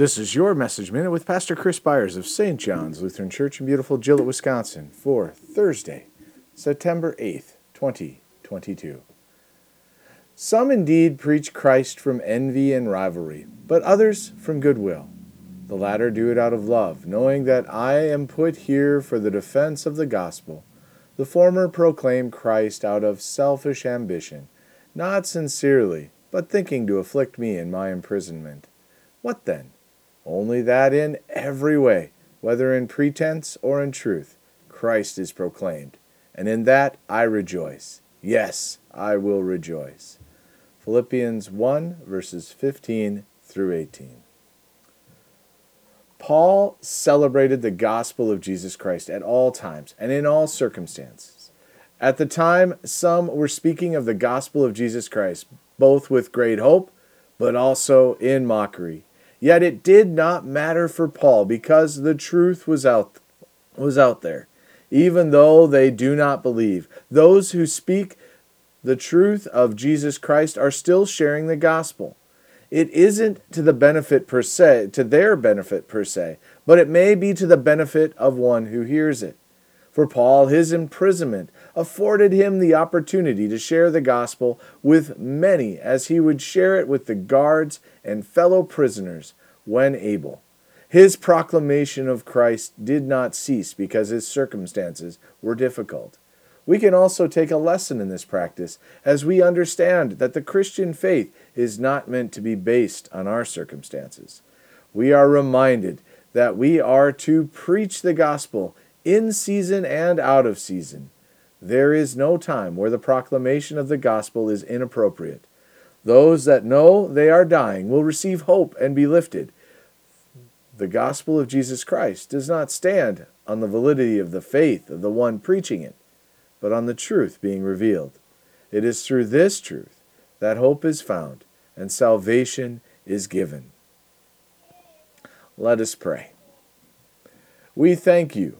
This is your Message Minute with Pastor Chris Byers of St. John's Lutheran Church in beautiful Gillett, Wisconsin for Thursday, September 8th, 2022. Some indeed preach Christ from envy and rivalry, but others from goodwill. The latter do it out of love, knowing that I am put here for the defense of the gospel. The former proclaim Christ out of selfish ambition, not sincerely, but thinking to afflict me in my imprisonment. What then? Only that in every way, whether in pretense or in truth, Christ is proclaimed, and in that I rejoice. Yes, I will rejoice. Philippians 1, verses 15 through 18. Paul celebrated the gospel of Jesus Christ at all times and in all circumstances. At the time, some were speaking of the gospel of Jesus Christ, both with great hope, but also in mockery Yet it did not matter for Paul because the truth was out, was out there. Even though they do not believe, those who speak the truth of Jesus Christ are still sharing the gospel. It isn't to the benefit per se, to their benefit per se, but it may be to the benefit of one who hears it. For Paul, his imprisonment afforded him the opportunity to share the gospel with many as he would share it with the guards and fellow prisoners when able. His proclamation of Christ did not cease because his circumstances were difficult. We can also take a lesson in this practice as we understand that the Christian faith is not meant to be based on our circumstances. We are reminded that we are to preach the gospel in season and out of season. There is no time where the proclamation of the gospel is inappropriate. Those that know they are dying will receive hope and be lifted. The gospel of Jesus Christ does not stand on the validity of the faith of the one preaching it, but on the truth being revealed. It is through this truth that hope is found and salvation is given. Let us pray. We thank you